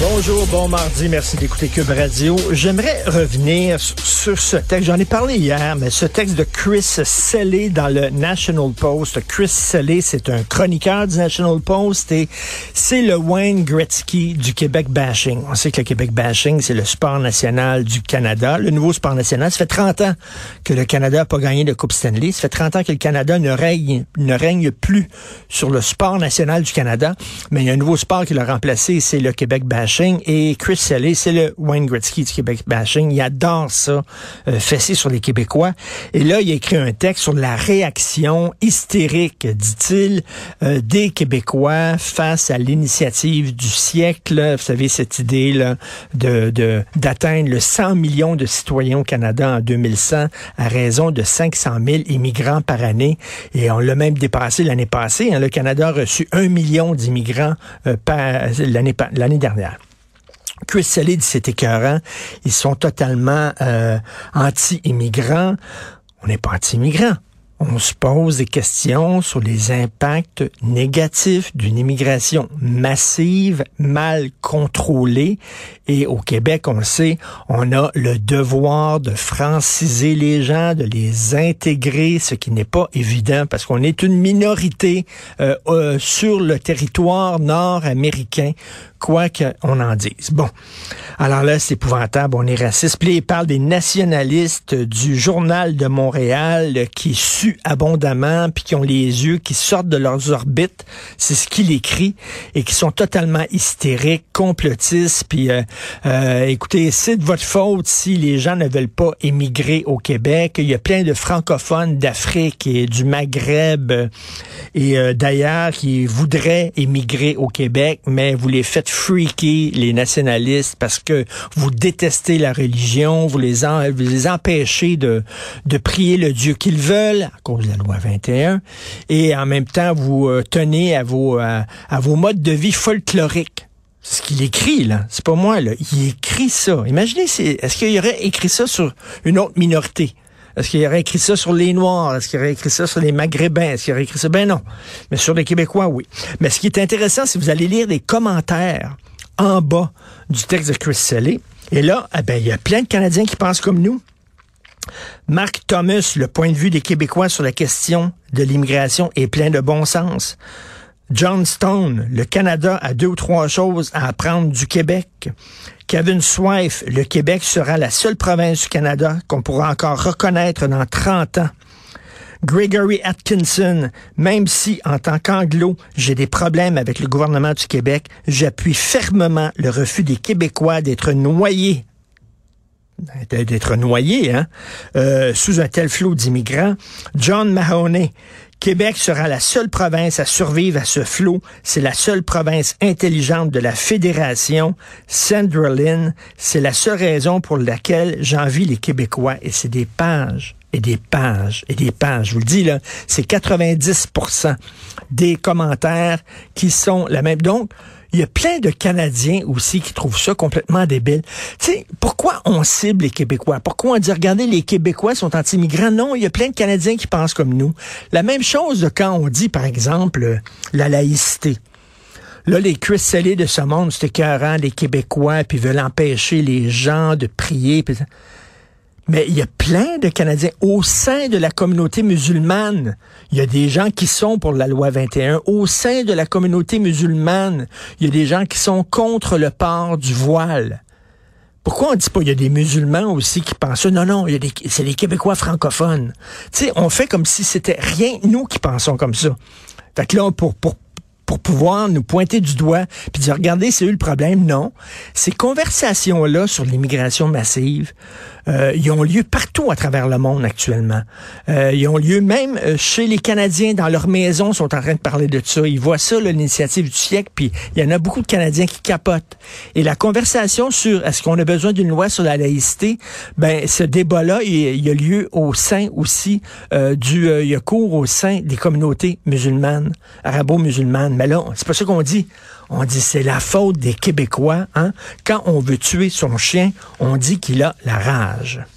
Bonjour, bon mardi, merci d'écouter Cube Radio. J'aimerais revenir sur ce texte, j'en ai parlé hier, mais ce texte de Chris Selley dans le National Post. Chris Selley, c'est un chroniqueur du National Post et c'est le Wayne Gretzky du Québec bashing. On sait que le Québec bashing, c'est le sport national du Canada, le nouveau sport national. Ça fait 30 ans que le Canada n'a pas gagné de Coupe Stanley. Ça fait 30 ans que le Canada ne règne, ne règne plus sur le sport national du Canada, mais il y a un nouveau sport qui l'a remplacé, c'est le Québec bashing. Et Chris Selley, c'est le Wayne Gretzky du Québec bashing. Il adore ça, euh, fesser sur les Québécois. Et là, il a écrit un texte sur la réaction hystérique, dit-il, euh, des Québécois face à l'initiative du siècle. Vous savez, cette idée là de d'atteindre le 100 millions de citoyens au Canada en 2100 à raison de 500 000 immigrants par année. Et on l'a même dépassé l'année passée. Hein. Le Canada a reçu un million d'immigrants euh, l'année l'année dernière. Selley dit c'est écœurant. Ils sont totalement euh, anti-immigrants. On n'est pas anti-immigrants on se pose des questions sur les impacts négatifs d'une immigration massive, mal contrôlée. Et au Québec, on le sait, on a le devoir de franciser les gens, de les intégrer, ce qui n'est pas évident parce qu'on est une minorité euh, euh, sur le territoire nord-américain, quoi qu'on en dise. Bon, alors là, c'est épouvantable, on est raciste. Puis il parle des nationalistes du Journal de Montréal qui su abondamment, puis qui ont les yeux qui sortent de leurs orbites, c'est ce qu'il écrit, et qui sont totalement hystériques, complotistes, puis euh, euh, écoutez, c'est de votre faute si les gens ne veulent pas émigrer au Québec. Il y a plein de francophones d'Afrique et du Maghreb et euh, d'ailleurs qui voudraient émigrer au Québec, mais vous les faites freaker, les nationalistes, parce que vous détestez la religion, vous les, empêchez de, prier le Dieu qu'ils veulent à cause de la loi 21, et en même temps, vous euh, tenez à vos, à, vos modes de vie folkloriques. Ce qu'il écrit, là. C'est pas moi, là. Il écrit ça. Imaginez, est-ce qu'il aurait écrit ça sur une autre minorité? Est-ce qu'il aurait écrit ça sur les Noirs? Est-ce qu'il aurait écrit ça sur les Maghrébins? Est-ce qu'il aurait écrit ça? Ben non. Mais sur les Québécois, oui. Mais ce qui est intéressant, c'est que vous allez lire les commentaires en bas du texte de Chris Selley. Et là, eh ben, il y a plein de Canadiens qui pensent comme nous. Mark Thomas, le point de vue des Québécois sur la question de l'immigration est plein de bon sens. John Stone, le Canada a deux ou trois choses à apprendre du Québec. Kevin Swife, le Québec sera la seule province du Canada qu'on pourra encore reconnaître dans 30 ans. Gregory Atkinson, même si en tant qu'anglo, j'ai des problèmes avec le gouvernement du Québec, j'appuie fermement le refus des Québécois d'être noyés d'être noyé hein, euh, sous un tel flot d'immigrants. John Mahoney, Québec sera la seule province à survivre à ce flot. C'est la seule province intelligente de la fédération. Sandra Lynn, c'est la seule raison pour laquelle j'envie les Québécois. Et c'est des pages et des pages et des pages. Je vous le dis, là, c'est 90% des commentaires qui sont la même. Donc, il y a plein de Canadiens aussi qui trouvent ça complètement débile. Tu sais, pourquoi on cible les Québécois? Pourquoi on dit, regardez, les Québécois sont anti-immigrants? Non, il y a plein de Canadiens qui pensent comme nous. La même chose quand on dit, par exemple, la laïcité. Là, les Chris scellés de ce monde, c'est écœurant, les Québécois, puis veulent empêcher les gens de prier. Pis... Mais il y a plein de Canadiens au sein de la communauté musulmane. Il y a des gens qui sont pour la loi 21. Au sein de la communauté musulmane, il y a des gens qui sont contre le port du voile. Pourquoi on dit pas il y a des musulmans aussi qui pensent ça? Non, non, il y a des, c'est les Québécois francophones. Tu sais, on fait comme si c'était rien nous qui pensons comme ça. Fait que là, pour, pour pour pouvoir nous pointer du doigt puis dire regardez c'est eux le problème? Non, ces conversations là sur l'immigration massive, euh, ils ont lieu partout à travers le monde actuellement. Euh, ils ont lieu même euh, chez les Canadiens dans leur maison sont en train de parler de ça. Ils voient ça l'initiative du siècle puis il y en a beaucoup de Canadiens qui capotent. Et la conversation sur est-ce qu'on a besoin d'une loi sur la laïcité, ben ce débat là il, y a lieu au sein aussi du il y a cours au sein des communautés musulmanes, arabo-musulmanes. Mais là, c'est pas ça qu'on dit. On dit c'est la faute des Québécois. Hein? Quand on veut tuer son chien, on dit qu'il a la rage ménage